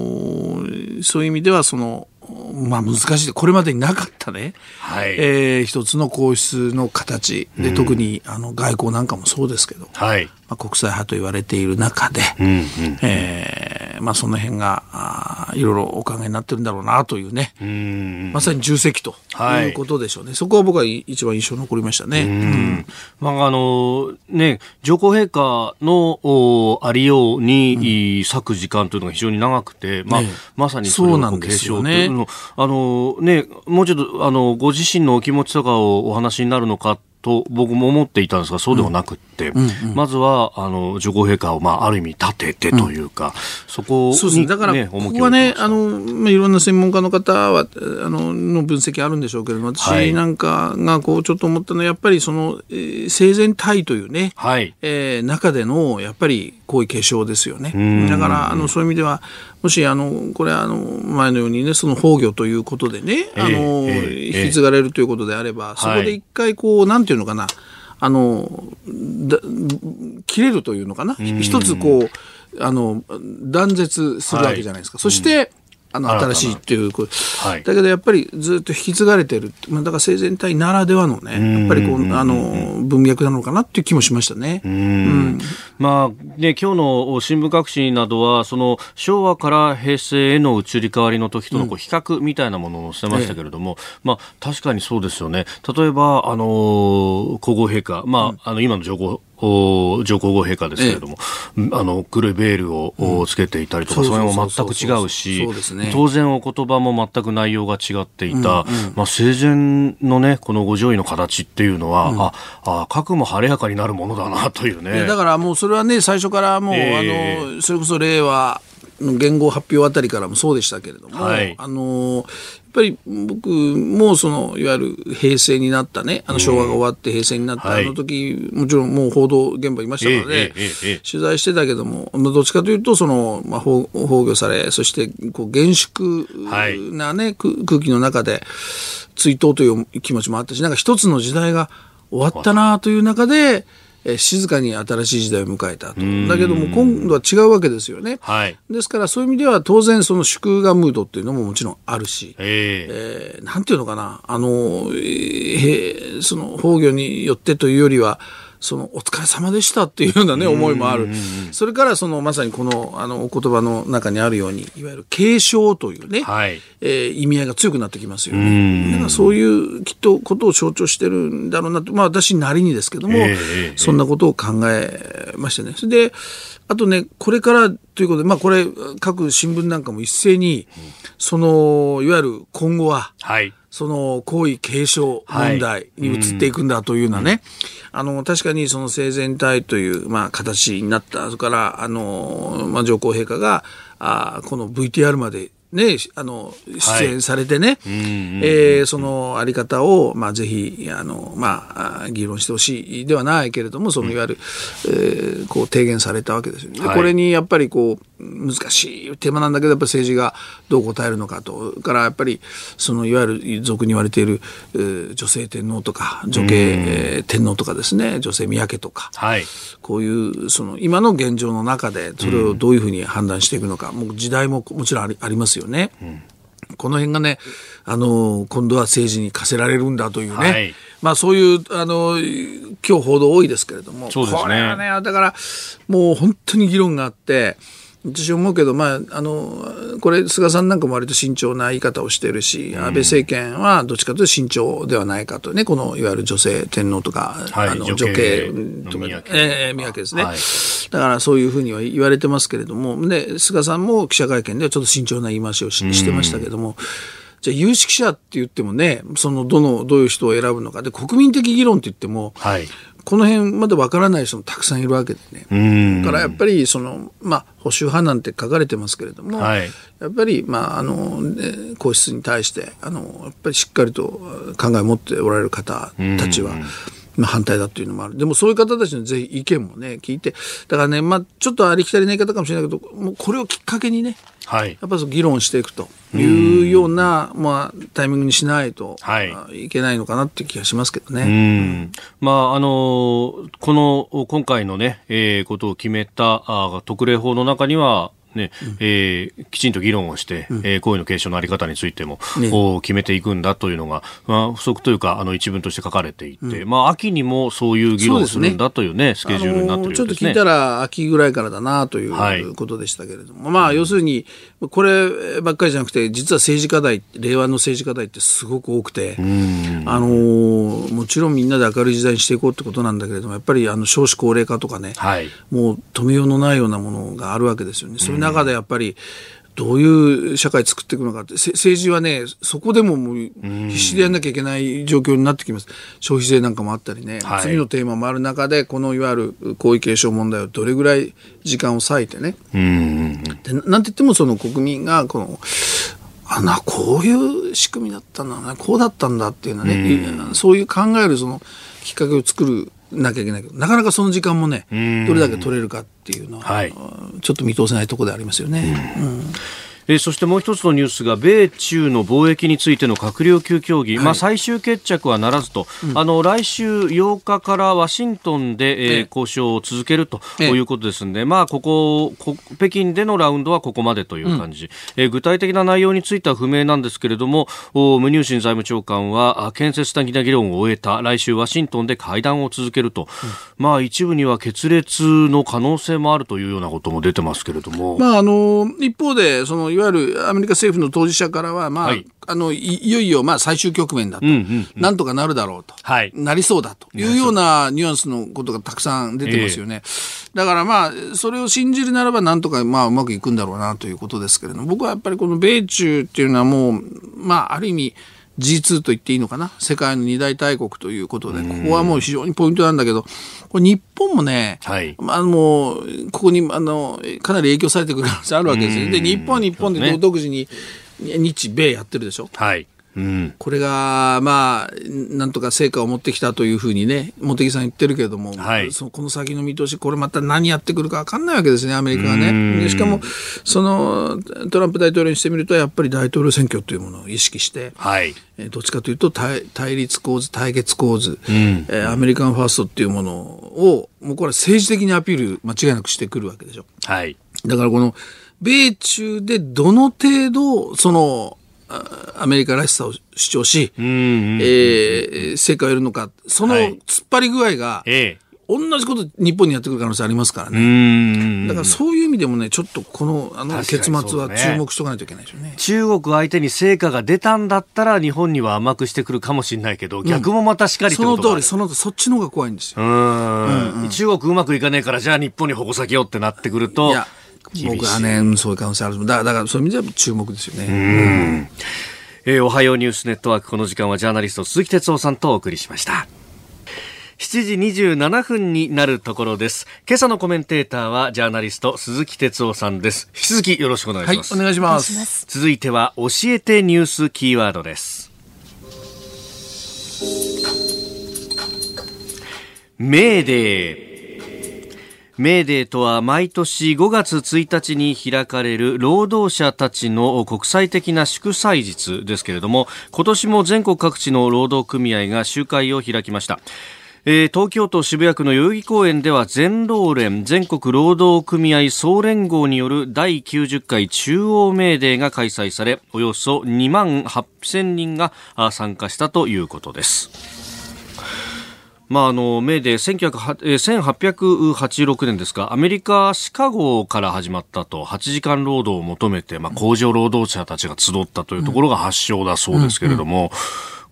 そういう意味では、その、まあ難しい。これまでになかったね。はい。えー、一つの皇室の形で、うん、特にあの外交なんかもそうですけど、はい。まあ国際派と言われている中で、うんうん、えー、まあその辺が、あいろいろお考えになってるんだろうなというね。うん。まさに重責ということでしょうね。はい、そこは僕は一番印象残りましたね。うん。まああの、ね、上皇陛下のおありように、割く時間というのが非常に長くて、まあ、ね、まさにそれを継承というのあの、ね、もうちょっと、あの、ご自身のお気持ちとかをお話になるのかと僕も思っていたんですが、そうではなくて、うんうんうん、まずは、あの、女皇陛下を、まあ、ある意味立ててというか、うん、そこに、ね、そうですね。だから、ここはね、あの、まあ、いろんな専門家の方は、あの、の分析あるんでしょうけれども、私なんかが、こう、ちょっと思ったのは、やっぱり、その、えー、生前体というね、はい、えー、中での、やっぱり、皇位継承ですよね。だから、あの、そういう意味では、もし、あの、これ、あの、前のようにね、その崩御ということでね、あの、引き継がれるということであれば、そこで一回、こう、なんていうのかな、あの、だ切れるというのかな。一つ、こう、あの、断絶するわけじゃないですか。そして、あの新しいっていう、はい、だけどやっぱりずっと引き継がれてる、まあ、だから生前隊ならではのね、やっぱりこうあの文脈なのかなっていう気もしましたね。うん、まあね今日の新聞各紙などはその昭和から平成への移り変わりの時とのこう比較みたいなものを載せましたけれども、うん、まあ確かにそうですよね。例えばあの皇后陛下、まあ、あの今の上皇上皇后陛下ですけれども、ええ、あの黒いベールをつけていたりとか、うん、それも全く違うし、ね、当然お言葉も全く内容が違っていた、うんうん、まあ、生前のねこのご上位の形っていうのは、うん、ああ核も晴れやかになるものだなというね。だからもうそれはね最初からもう、えー、あのそれこそ令和言語発表あたりからもそうでしたけれども、はい、あのぱり僕もそのいわゆる平成になったねあの昭和が終わって平成になった、あの時もちろんもう報道現場いましたので、取材してたけどもどっちかというとその、まあ、崩御されそしてこう厳粛なね、空気の中で追悼という気持ちもあったしなんか一つの時代が終わったなという中で。え静かに新しい時代を迎えたと。だけども今度は違うわけですよね。はい、ですからそういう意味では当然その祝賀ムードっていうのももちろんあるし、えー、なんていうのかな、あの、えー、その崩御によってというよりは、そのお疲れ様でしたっていうようなね、思いもある。それからそのまさにこのあのお言葉の中にあるように、いわゆる継承というね、はい、えー、意味合いが強くなってきますよね。だからそういうきっとことを象徴してるんだろうなと、まあ私なりにですけども、えー、そんなことを考えましたね。それで、あとね、これからということで、まあこれ、各新聞なんかも一斉に、その、いわゆる今後は、はい、その皇位継承問題に移っていくんだというようなね、はいあの、確かにその生前体という、まあ、形になった、それから、あの、まあ、上皇陛下が、あこの VTR までね、あの、出演されてね、そのあり方を、まあ、ぜひ、あの、まあ、議論してほしいではないけれども、その、いわゆる、うん、えー、こう、提言されたわけですよね。はい、これに、やっぱり、こう、難しいテーマなんだけど、やっぱり政治がどう答えるのかと、からやっぱり、そのいわゆる俗に言われている、えー、女性天皇とか、女系、えー、天皇とかですね、女性宮家とか、はい、こういう、その今の現状の中で、それをどういうふうに判断していくのか、もう時代ももちろんありありますよね。うんこの辺がね、あの、今度は政治に課せられるんだというね、はい、まあそういう、あの、今日報道多いですけれども、そうですね、これはね、だから、もう本当に議論があって、私思うけど、まあ、あの、これ、菅さんなんかも割と慎重な言い方をしているし、うん、安倍政権はどっちかというと慎重ではないかとね、このいわゆる女性天皇とか、はい、あの女系とか、えー、宮家ですね、はい、だからそういうふうには言われてますけれども、で、菅さんも記者会見ではちょっと慎重な言い回しをし,、してましたけれども、じゃあ有識者って言ってもね、そのどの、どういう人を選ぶのか。で、国民的議論って言っても、はい、この辺までわからない人もたくさんいるわけでね。だからやっぱりその、まあ、保守派なんて書かれてますけれども、はい、やっぱり、まあ、あの、皇室に対して、あの、やっぱりしっかりと考えを持っておられる方たちは、まあ、反対だっていうのもある。でもそういう方たちのぜひ意見もね、聞いて、だからね、まあ、ちょっとありきたりな言い方かもしれないけど、もうこれをきっかけにね、はい、やっぱり議論していくというような、まあ、タイミングにしないと、はい、いけないのかなっていう気がしますけどね。まあ、あの、この、今回のね、えー、ことを決めたあ特例法の中には、ねえー、きちんと議論をして、うん、えー、行為の継承のあり方についても、ね、決めていくんだというのが、まあ、不足というかあの一文として書かれていて、うん、まあ、秋にもそういう議論をするんだというね、ね。スケジュールになってる、ね、ちょっと聞いたら秋ぐらいからだなということでしたけれども、はい、まあ、要するにこればっかりじゃなくて実は政治課題令和の政治課題ってすごく多くて、あのもちろんみんなで明るい時代にしていこうってことなんだけれどもやっぱりあの少子高齢化とかね、はい、もう止めようのないようなものがあるわけですよね。それ中でやっぱりどういう社会作っていくのかって、政治はね、そこでももう必死でやんなきゃいけない状況になってきます。消費税なんかもあったりね、はい、次のテーマもある中で、このいわゆる皇位継承問題をどれぐらい時間を割いてね、でなんて言ってもその国民が、この、あな、こういう仕組みだったんだな、こうだったんだっていうのはね、うそういう考えるそのきっかけを作るなきゃいけないけどなかなかその時間もねどれだけ取れるかっていうのは、はい、ちょっと見通せないところでありますよね。えー、そしてもう一つのニュースが米中の貿易についての閣僚級協議、はい、まあ、最終決着はならずと、うん、あの来週8日からワシントンで、えー、交渉を続けるということですので、まあ、ここ北京でのラウンドはここまでという感じ、うん、えー、具体的な内容については不明なんですけれどもムニューシン財務長官は建設的な議論を終えた。来週ワシントンで会談を続けると、うん、まあ、一部には決裂の可能性もあるというようなことも出てますけれども。まあ、あの一方でそのいわゆるアメリカ政府の当事者からは、まあ、はい、あのいよいよまあ最終局面だと、うんうんうん、なんとかなるだろうと、はい、なりそうだと。いうようなニュアンスのことがたくさん出てますよね。えー、だからまあ、それを信じるならば、なんとかまあうまくいくんだろうなということですけれども、僕はやっぱりこの米中っていうのはもう、まあ、ある意味、G2 と言っていいのかな？世界の二大大国ということで、ここはもう非常にポイントなんだけど、これ日本もね、はい、あの、ここに、あの、かなり影響されてくる可能性あるわけですよ。で、日本は日本で独自に、日米やってるでしょ？はい。うん、これが、まあ、なんとか成果を持ってきたというふうにね、茂木さん言ってるけれども、はい、そのこの先の見通し、これまた何やってくるか分かんないわけですね、アメリカはね。でしかも、そのトランプ大統領にしてみると、やっぱり大統領選挙というものを意識して、はい、えどっちかというと対、対立構図、対決構図、うん、えー、アメリカンファーストっていうものを、もうこれ政治的にアピール、間違いなくしてくるわけでしょ。はい、だからこの、米中でどの程度、その、アメリカらしさを主張し、えー、成果を得るのか、その突っ張り具合が、同じこと日本にやってくる可能性ありますからね。だからそういう意味でもね、ちょっとこのあの結末は注目しとかないといけないでしょうね。中国相手に成果が出たんだったら日本には甘くしてくるかもしれないけど、逆もまたしかりその通り、そのそっちの方が怖いんですよ。中国うまくいかねえから、じゃあ日本に矛先をってなってくると。僕はね、そういう可能性ある。だだからそういう意味では注目ですよね。うん。えー、おはようニュースネットワークこの時間はジャーナリスト鈴木哲夫さんとお送りしました。7時27分になるところです。今朝のコメンテーターはジャーナリスト鈴木哲夫さんです。引き続きよろしくお願いします、はい、お願いします。続いては教えてニュースキーワードです。メーデーメーデーとは毎年5月1日に開かれる労働者たちの国際的な祝祭日ですけれども今年も全国各地の労働組合が集会を開きました。えー、東京都渋谷区の代々木公園では全労連全国労働組合総連合による第90回中央メーデーが開催されおよそ2万8000人が参加したということです。まあ、あの、メーデー1886年ですか、アメリカ・シカゴから始まったと、8時間労働を求めて、まあ、工場労働者たちが集ったというところが発祥だそうですけれども、うんうん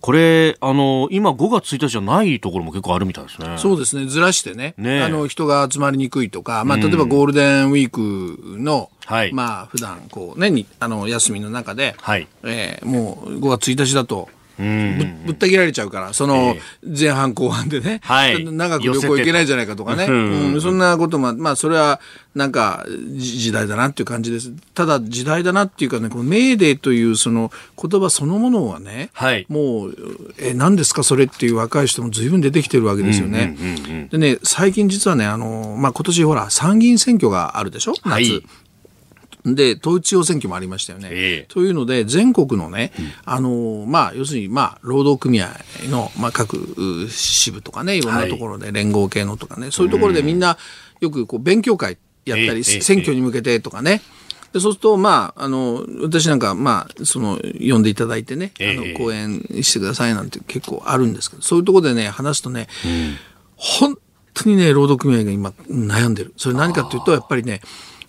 これ、あの、今5月1日じゃないところも結構あるみたいですね。そうですね。ずらしてね。ねあの、人が集まりにくいとか、まあ、例えばゴールデンウィークの、はい、まあ、普段、こうね、に、あの、休みの中で、はい。えー、もう5月1日だと、ぶぶった切られちゃうから、その前半後半でね、はい、長く旅行行けないんじゃないかとかね、うん、そんなことも、まあそれはなんか時代だなっていう感じです。ただ時代だなっていうかね、このメーデーというその言葉そのものはね、はい、もう、え、何ですかそれっていう若い人も随分出てきてるわけですよね。でね、最近実はね、あの、まあ今年ほら参議院選挙があるでしょ？夏。はいで、統一地方選挙もありましたよね。えー、というので、全国のね、うん、あの、まあ、要するに、まあ、労働組合の、まあ、各支部とかね、い。ろんなところで、連合系のとかね、はい、そういうところでみんな、よくこう、勉強会やったり、えー、選挙に向けてとかね、でそうすると、まあ、あの、私なんか、まあ、その、呼んでいただいてね、あの、講演してくださいなんて結構あるんですけど、そういうところでね、話すとね、うん、本当にね、労働組合が今悩んでる。それ何かというと、やっぱりね、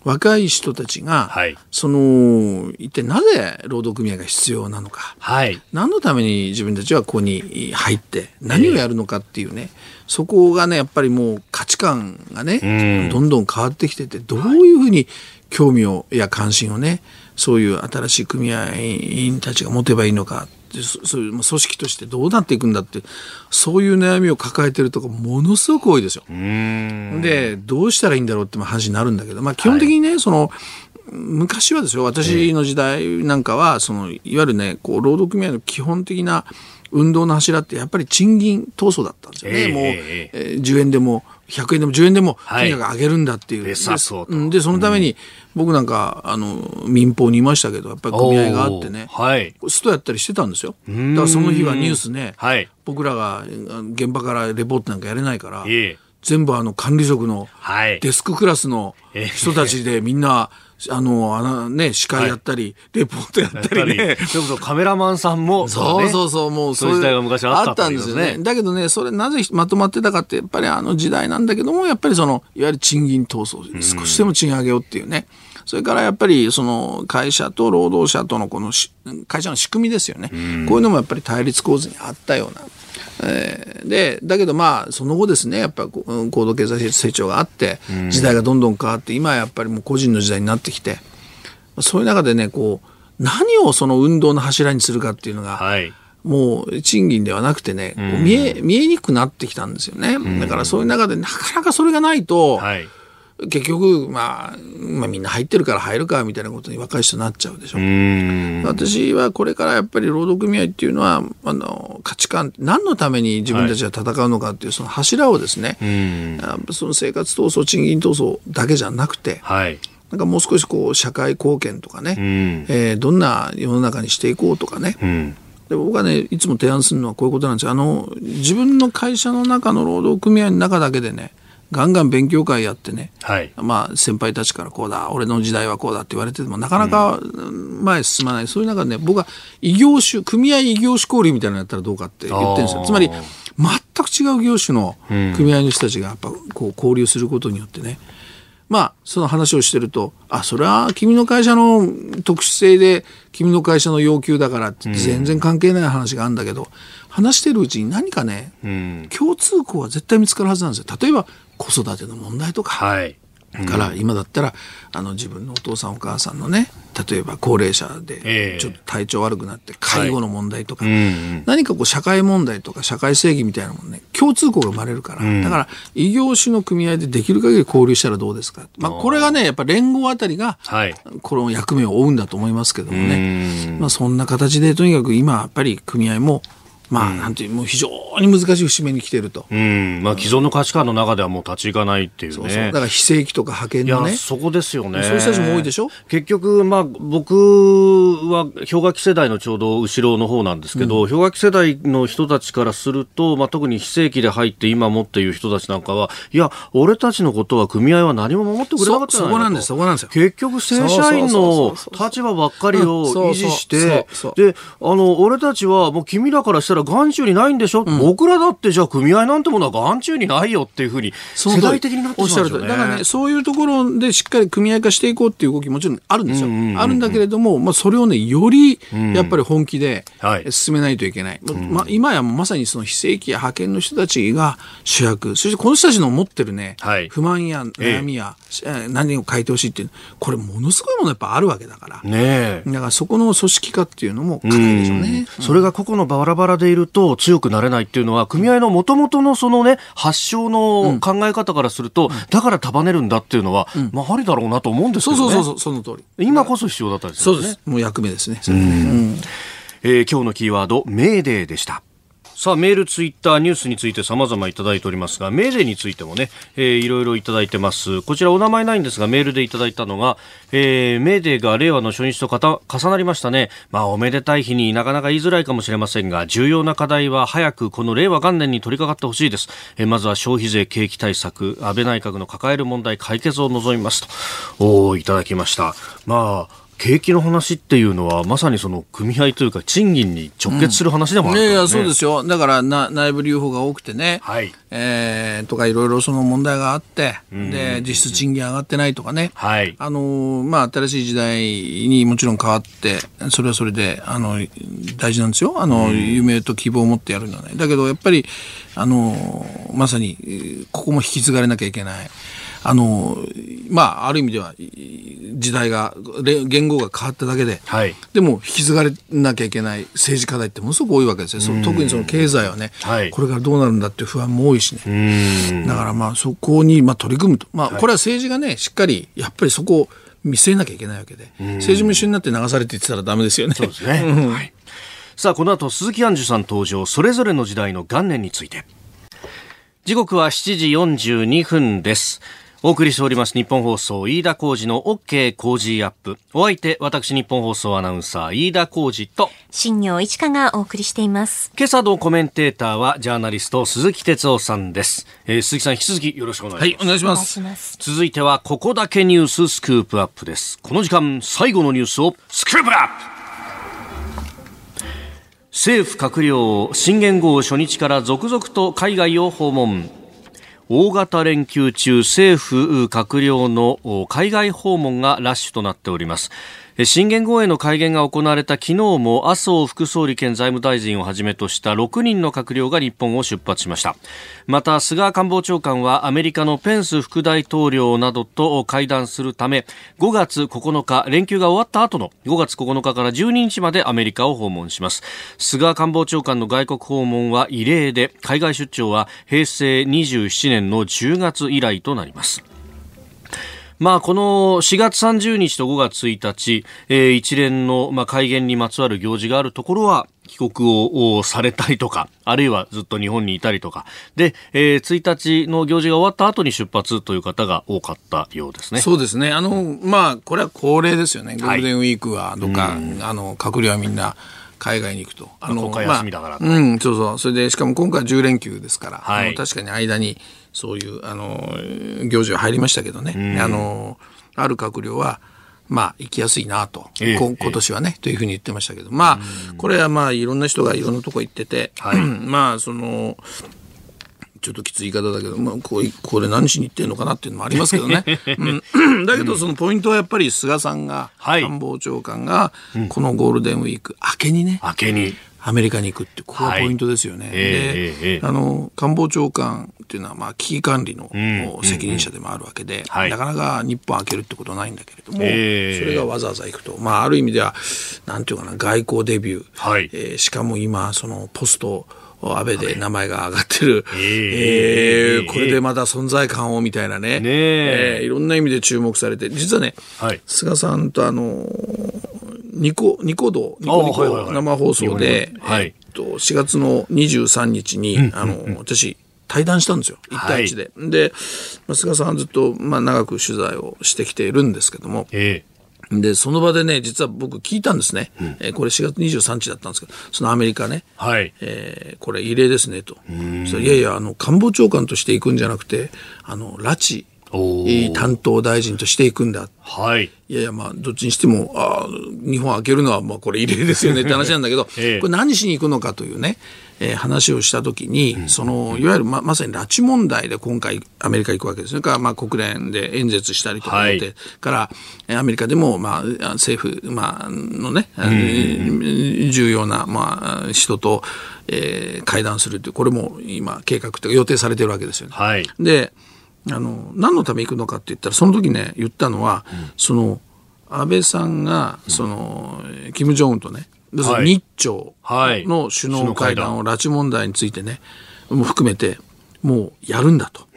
若い人たちが、はい、その一体なぜ労働組合が必要なのか、はい、何のために自分たちはここに入って何をやるのかっていうね、えー、そこがねやっぱりもう価値観がね、どんどん変わってきててどういうふうに興味をや関心をねそういう新しい組合員たちが持てばいいのかそういう組織としてどうなっていくんだってそういう悩みを抱えてるとこものすごく多いですよ。でどうしたらいいんだろうって話になるんだけど、まあ、基本的にね、はい、その昔はですよ私の時代なんかはそのいわゆるねこう労働組合の基本的な運動の柱ってやっぱり賃金闘争だったんですよね。えー、もう、えー、10円でも100円でも10円でもとにかく上げるんだっていう。はい、ででそのために、僕なんかあの民放にいましたけどやっぱり組合があってね、はい、ストやったりしてたんですよ。だからその日はニュースね、はい、僕らが現場からレポートなんかやれないから。えー全部あの管理職のデスククラスの人たちでみんな、あの、あのね、司会やったり、レポートやったりね。でもカメラマンさんも、そうそうそう、もうそういう時代が昔あったんですよね。だけどね、それなぜまとまってたかって、やっぱりあの時代なんだけども、やっぱりその、いわゆる賃金闘争、少しでも賃上げようっていうね。それからやっぱりその会社と労働者とのこの会社の仕組みですよね。こういうのもやっぱり対立構図にあったような。えー、でだけどまあその後ですねやっぱ高度経済成長があって時代がどんどん変わって今はやっぱりもう個人の時代になってきてそういう中でねこう何をその運動の柱にするかっていうのが、はい、もう賃金ではなくてね、うん、見え見えにくくなってきたんですよね、だからそういう中でなかなかそれがないと、はい結局、まあ、まあみんな入ってるから入るかみたいなことに若い人になっちゃうでしょ。私はこれからやっぱり労働組合っていうのはあの価値観何のために自分たちが戦うのかっていうその柱をですね、はい、その生活闘争賃金闘争だけじゃなくて、はい、なんかもう少しこう社会貢献とかね、えー、どんな世の中にしていこうとかね、で僕はねいつも提案するのはこういうことなんですよ。あの自分の会社の中の労働組合の中だけでねガンガン勉強会やってね、はい、まあ先輩たちからこうだ、俺の時代はこうだって言われてても、なかなか前進まない、うん、そういう中でね、僕は異業種、組合異業種交流みたいなのやったらどうかって言ってるんですよ。つまり、全く違う業種の組合の人たちがやっぱこう交流することによってね、まあ、その話をしてると、あ、それは君の会社の特殊性で、君の会社の要求だからって全然関係ない話があるんだけど、話してるうちに何かね、うん、共通項は絶対見つかるはずなんですよ。例えば、子育ての問題とか、はいから今だったらあの自分のお父さんお母さんのね例えば高齢者でちょっと体調悪くなって介護の問題とか、何かこう社会問題とか社会正義みたいなもんね共通項が生まれるから、だから異業種の組合でできる限り交流したらどうですか、まあ、これがねやっぱ連合あたりがこの役目を負うんだと思いますけどもね、まあ、そんな形でとにかく今やっぱり組合もまあ、なんていう、もう非常に難しい節目に来てると。うん。まあ、既存の価値観の中ではもう立ち行かないっていうね。そうそうだから非正規とか派遣のね。そこですよね。そういう人たちも多いでしょ？結局、まあ、僕は氷河期世代のちょうど後ろの方なんですけど、うん、氷河期世代の人たちからすると、まあ、特に非正規で入って今もっていう人たちなんかは、いや、俺たちのことは組合は何も守ってくれなかったそこなんです、そこなんですよ。結局、正社員の立場ばっかりを維持して、で、あの、俺たちはもう君らからしたら眼中にないんでしょ、うん、僕らだってじゃあ組合なんてものは眼中にないよっていうふうに世代的になってしまうんですよ、ね、だからねそういうところでしっかり組合化していこうっていう動きもちろんあるんですよ、うんうんうん。あるんだけれども、まあ、それをねよりやっぱり本気で進めないといけない、うん。まあ、今やまさにその非正規や派遣の人たちが主役そしてこの人たちの持ってるね、はい、不満や悩みや、ええ、何を変えてほしいっていうこれものすごいものやっぱあるわけだから、ね、だからそこの組織化っていうのも課題でしょうね、うん、それが個々のバラバラでいると強くなれないっていうのは、組合のもともとのそのね、発祥の考え方からすると、だから束ねるんだっていうのは、まあ、ありだろうなと思うんですけどね。そうそうそう、その通り。今こそ必要だったですね。そうです。もう役目ですね。うん、えー、今日のキーワード、メーデーでした。さあ、メール、ツイッター、ニュースについて様々いただいておりますが、メーデーについてもね、えー、いろいろいただいてます。こちらお名前ないんですが、メールでいただいたのが、えー、メーデーが令和の初日と重なりましたね。まあ、おめでたい日になかなか言いづらいかもしれませんが、重要な課題は早くこの令和元年に取り掛かってほしいです。えー、まずは消費税景気対策、安倍内閣の抱える問題解決を望みますと、おいただきました。まあ、景気の話っていうのはまさにその組合というか賃金に直結する話でもある、ね。うん、いやそうですよ。だからな内部留保が多くてね、はい。えー、とかいろいろその問題があって、で実質賃金上がってないとかね、はい。あのまあ、新しい時代にもちろん変わってそれはそれであの大事なんですよ。あの、夢と希望を持ってやるのはね。だけどやっぱりあのまさにここも引き継がれなきゃいけない。あの、まあ、ある意味では、時代が、言語が変わっただけで、はい、でも引き継がれなきゃいけない政治課題ってものすごく多いわけですよ。特にその経済はね、はい、これからどうなるんだっていう不安も多いしね。だからまあ、そこにまあ取り組むと。まあ、これは政治がね、しっかり、やっぱりそこを見据えなきゃいけないわけで、政治も一緒になって流されていってたらダメですよね。そうですね。はいさあ、この後、鈴木杏樹さん登場、それぞれの時代の元年について。時刻は7時42分です。お送りしております日本放送飯田浩二の OK 工事アップ。お相手、私日本放送アナウンサー飯田浩二と新業一華がお送りしています。今朝のコメンテーターはジャーナリスト鈴木哲夫さんです。えー、鈴木さん引き続きよろしくお願いします。はい、お願いします。ます続いてはここだけニューススクープアップです。この時間最後のニュースをスクープアップ政府閣僚新元号初日から続々と海外を訪問大型連休中政府閣僚の海外訪問がラッシュとなっております。新元号への改元が行われた昨日も麻生副総理兼財務大臣をはじめとした6人の閣僚が日本を出発しました。また菅官房長官はアメリカのペンス副大統領などと会談するため5月9日連休が終わった後の5月9日から12日までアメリカを訪問します。菅官房長官の外国訪問は異例で海外出張は平成27年の10月以来となります。まあ、この4月30日と5月1日、えー、一連の、まあ、改元にまつわる行事があるところは、帰国をされたりとか、あるいはずっと日本にいたりとか、で、えー、1日の行事が終わった後に出発という方が多かったようですね。そうですね。あの、まあ、これは恒例ですよね。ゴールデンウィークはとか、はい、あの、閣僚はみんな、海外に行くと。あの、今回休みだから、まあ、うん、そうそう。それで、しかも今回10連休ですから、はい、確かに間に、そういう、あの、行事が入りましたけどね。あの、ある閣僚は、まあ、行きやすいなと、え今年はね、というふうに言ってましたけど、まあ、これはまあ、いろんな人がいろんなとこ行ってて、はい、<clears throat> まあ、その、ちょっときつい言い方だけど、まあ、こうこれ何しに行ってんのかなっていうのもありますけどね、<laughs> うん、<clears throat> だけどそのポイントはやっぱり菅さんが、官房長官がこのゴールデンウィーク明けにね明けにアメリカに行くってここがポイントですよね。はい、で、あの官房長官っていうのはまあ危機管理の責任者でもあるわけで、なかなか日本開けるってことはないんだけれども、それがわざわざ行くと、まあある意味ではなんていうかな外交デビュー、はい、えー、しかも今そのポスト安倍で名前が上がってる、はい、えー、これでまた存在感をみたいなね、ねえ。ー、いろんな意味で注目されて、実はね、はい、菅さんとあのニコ、ニコ動、ニコニコ生放送で、はい、えっと、4月の23日に、あの、私、対談したんですよ。1対1で。はい、で、菅さんはずっと、まあ、長く取材をしてきているんですけども、えー、で、その場でね、実は僕聞いたんですね。うん、えー、これ4月23日だったんですけど、そのアメリカね、はい、えー、これ異例ですね、と。いやいや、あの、官房長官として行くんじゃなくて、あの、拉致担当大臣としていくんだ。はい。いやいや、まあ、どっちにしても、あ日本開けるのは、まあ、これ異例ですよねって話なんだけど、<laughs> ええ、これ何しに行くのかというね、えー、話をしたときに、うん、その、いわゆるま、まさに拉致問題で今回アメリカ行くわけです。それから、まあ、国連で演説したりとかって、はい、から、アメリカでも、まあ、政府、まあ、のね、うん、重要な、まあ、人と、えー、会談するという、これも今、計画というか予定されてるわけですよね。はい。で、あの何のため行くのかって言ったらその時ね言ったのは、うん、その安倍さんがその、うん、金正恩とね日朝の首脳会談を拉致問題についてねも含めてもうやるんだと。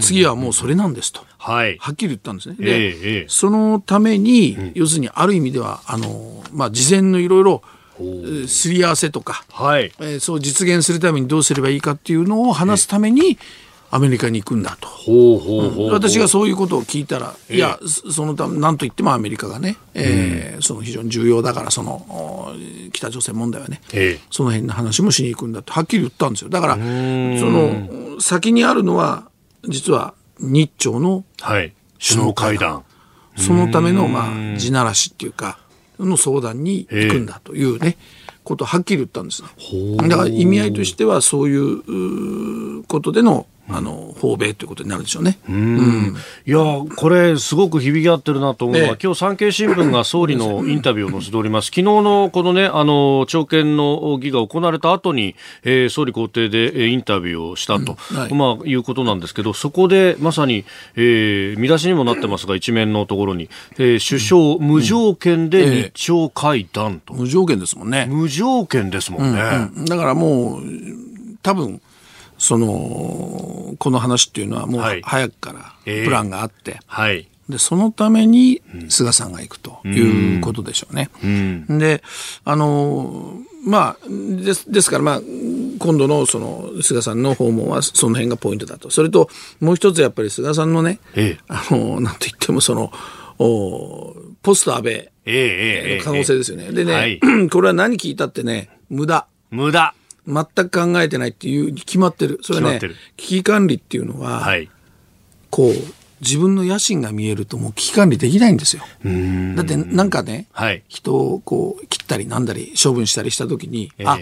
次はもうそれなんですと、はい、はっきり言ったんですね。で、えー、そのために、うん、要するにある意味ではあの、まあ、事前のいろいろすり合わせとか、はい。えー、そう実現するためにどうすればいいかっていうのを話すために、アメリカに行くんだと。私がそういうことを聞いたら、いや、そのため、なんといってもアメリカがね、えー、その非常に重要だから、その、北朝鮮問題はね、その辺の話もしに行くんだと、はっきり言ったんですよ。だから、その、先にあるのは、実は日朝の首脳会談。そのための、まあ、地ならしっていうか、の相談に行くんだというね、ことをはっきり言ったんです。だから意味合いとしては、そういうことでのあの訪米ということになるでしょうね。うん、いやこれすごく響き合ってるなと思うのは、ええ、今日産経新聞が総理のインタビューを載せております。<laughs> 昨日のこのねあの朝見の儀が行われた後に、えー、総理公邸でインタビューをしたと、うん。はい、まあいうことなんですけど、そこでまさに、えー、見出しにもなってますが一面のところに、えー、首相、うん、無条件で日朝会談と、無条件ですもんね。無条件ですもんね。だからもう多分そのこの話っていうのはもう早くからプランがあって、はい、でそのために菅さんが行くということでしょうね。うんうん、であのまあ、ですですから、まあ、今度のその菅さんの訪問はその辺がポイントだと。それと、もう一つやっぱり菅さんのね、ええ、あの、なんと言ってもその、おポスト安倍の可能性ですよね。でね、はい、<clears throat> これは何聞いたってね、無駄。無駄。全く考えてないっていう決まってる。それね、危機管理っていうのは、はい、こう、自分の野心が見えるともう危機管理できないんですよ。だってなんかね、はい、人をこう切ったりなんだり処分したりした時に、えー、あ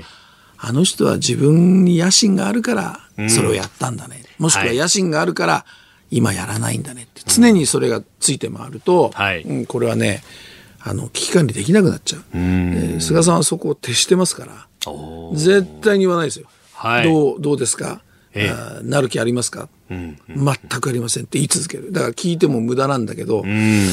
あの人は自分に野心があるからそれをやったんだね。もしくは野心があるから今やらないんだねって。常にそれがついて回ると、はい、うん、これはね、あの危機管理できなくなっちゃう。うえー、菅さんはそこを徹してますから、絶対に言わないですよ。はい、どうどうですか？ええ、なる気ありますか、うんうん、全くありませんって言い続ける。だから聞いても無駄なんだけど、うん、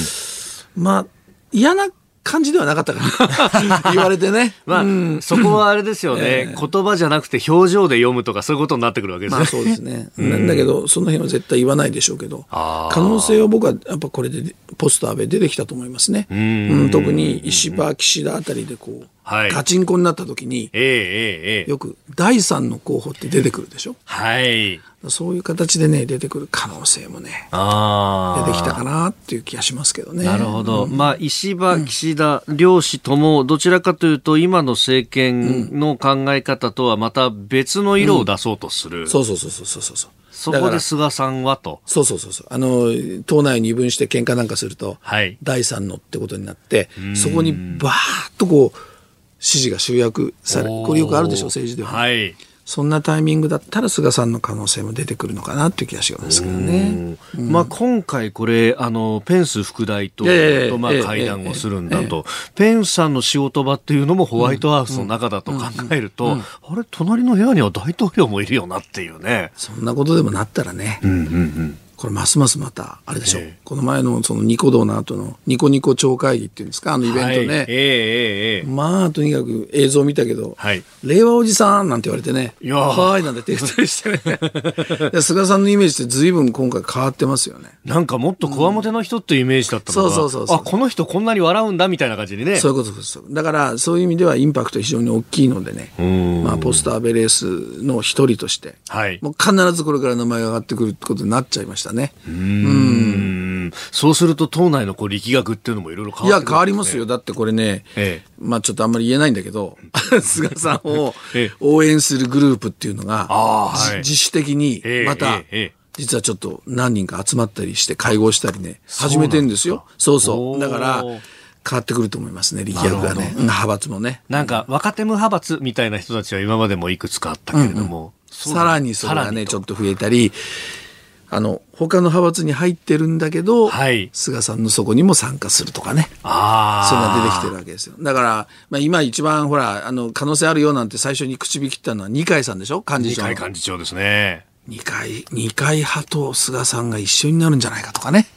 まあ、嫌な感じではなかったかな。<laughs> 言われてね。まあ、うん、そこはあれですよね、えー、言葉じゃなくて表情で読むとかそういうことになってくるわけですね。まあそうですね。なん。だけど、その辺は絶対言わないでしょうけど、可能性は僕はやっぱこれでポスト安倍出てきたと思いますね。うん、特に石破、岸田あたりでこう、はい、ガチンコになった時に、えーえー、よく第三の候補って出てくるでしょ？はい。そういう形でね、出てくる可能性もね、出てきたかなっていう気がしますけどね。なるほど。うん、まあ、石破、岸田、両氏とも、どちらかというと、今の政権の考え方とはまた別の色を出そうとする。うん、そうそうそうそうそうそう。そこで菅さんはと。そうそうそうそう。あの、党内を二分して喧嘩なんかすると、はい、第三のってことになって、そこにバーッとこう、支持が集約され、これよくあるでしょう、政治では。はい。そんなタイミングだったら菅さんの可能性も出てくるのかなっていう気がしますけどね。うん、まあ今回これ、あの、ペンス副大統領とまあ会談をするんだと、ペンスさんの仕事場っていうのもホワイトハウスの中だと考えると、あれ、隣の部屋には大統領もいるよなっていうね。そんなことでもなったらね。うんうんうんこれますますまた、あれでしょ、えー、この前のそのニコ動の後のニコニコ超会議っていうんですか、あのイベントね。はい、えー、えー、まあ、とにかく映像見たけど、はい、令和おじさんなんて言われてね、はー。いなんて手振ったりしてね。<laughs> 菅さんのイメージって随分今回変わってますよね。なんかもっとこわもての人っていうイメージだったのが、うん、そうそうそう。あ、この人こんなに笑うんだみたいな感じにね。そういうことです。だから、そういう意味ではインパクト非常に大きいのでね、まあ、ポスターベレースの一人として、はい、もう必ずこれから名前が上がってくるってことになっちゃいましたね。うん。うんそうすると党内のこう力学っていうのもいろいろ変わっね、いや変わりますよ。だってこれね、ええ、まあちょっとあんまり言えないんだけど <laughs> 菅さんを応援するグループっていうのが、はい、自主的にまた、実はちょっと何人か集まったりして会合したりね始めてんですよ。そうそうだから変わってくると思いますね、力学がね。派閥もね。なんか、若手無派閥みたいな人たちは今までもいくつかあったけれども。うんうん、さらにそれがね、ちょっと増えたり、あの、他の派閥に入ってるんだけど、はい、菅さんのそこにも参加するとかね。ああ。それが出てきてるわけですよ。だから、まあ今一番ほら、あの、可能性あるよなんて最初に口火切ったのは二階さんでしょ？幹事長。二階幹事長ですね。二階、二階派と菅さんが一緒になるんじゃないかとかね。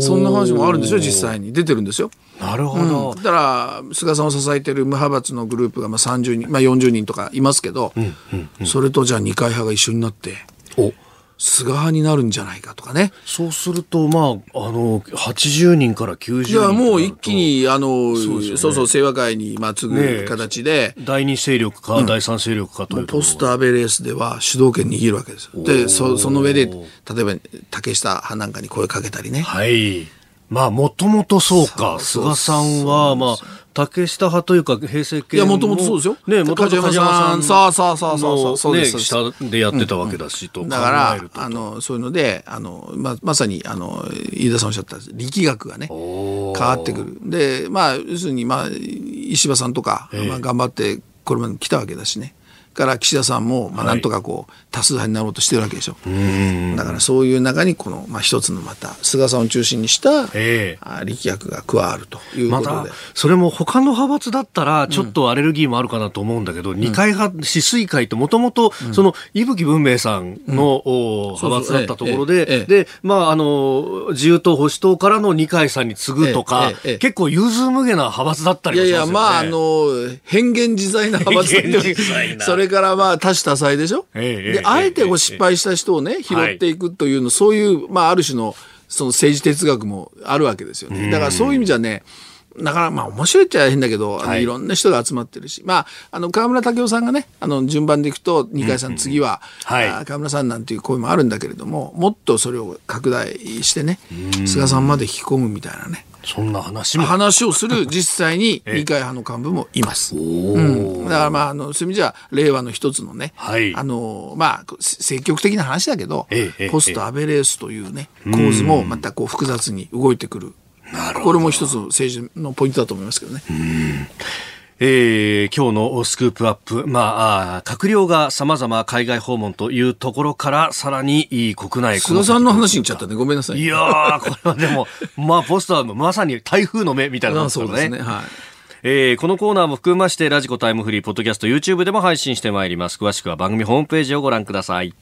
そんな話もあるんですよ、実際に。出てるんですよ。なるほど。うん、だから、菅さんを支えてる無派閥のグループがまあ30人、まあ40人とかいますけど、うんうんうん、それとじゃあ二階派が一緒になって、お菅派になるんじゃないかとかね。そうすると、まあ、あの、80人から90人。いや、もう一気に、あの、そうね、そう清和会に、まあ、次ぐ形で、ね。第二勢力か、うん、第三勢力かというポスターベレースでは主導権握るわけですよ。で、そその上で、例えば、竹下派なんかに声かけたりね。はい。まあ、もともとそうか。菅さんは、まあ、竹下派というか平成系いや、もともとそうですよ。ね、もともと梶山さん。そうそうそうそうそう。ね、下でやってたわけだし、とだから、あの、そういうので、あの、ま、まさに、あの、飯田さんおっしゃった力学がね、変わってくる。で、まあ、要するに、まあ、石破さんとか、まあ、頑張って、これまで来たわけだしね。から岸田さんも、まあ、なんとかこう、多数派になろうとしてるわけでしょ。だからそういう中に、この、まあ、一つのまた、菅さんを中心にした、えー、力学が加わるということで。また、それも他の派閥だったら、ちょっとアレルギーもあるかなと思うんだけど、うん、二階派、止水会ってもともと、その、伊吹文明さんの、うん、派閥だったところで、えーえー、で、まあ、あの、自由党、保守党からの二階さんに次ぐとか、結構融通無下な派閥だったりもしますよね。いやいや、まあ、あの、変幻自在な派閥それからまあ多種多彩でしょ、えであえてこう失敗した人をね、拾っていくというの、そういう、まあある種のその政治哲学もあるわけですよね。だからそういう意味じゃね、なかなか、まあ面白いっちゃ変だけど、はい、いろんな人が集まってるし、まあ、あの、河村武雄さんがね、あの、順番でいくと、二階さん、次は、はい、河村さんなんていう声もあるんだけれども、もっとそれを拡大してね、菅さんまで引き込むみたいなね。そんな話も。話をする <laughs> 実際に二階派の幹部もいます。うん、だからまああのそういう意味じゃ令和の一つのね、はい、あのまあ積極的な話だけど、ポストアベレースというね構図もまたこう複雑に動いてくる。これも一つ政治のポイントだと思いますけどね。えー、今日のスクープアップ、まあ、閣僚が様々海外訪問というところから、さらに国内菅さんの話にいっちゃったね。ごめんなさい。いやー、これはでも、<laughs> まあ、ポスターのまさに台風の目みたいなですからね。そうですね。はい。えー、このコーナーも含めまして、ラジコタイムフリー、ポッドキャスト、YouTube でも配信してまいります。詳しくは番組ホームページをご覧ください。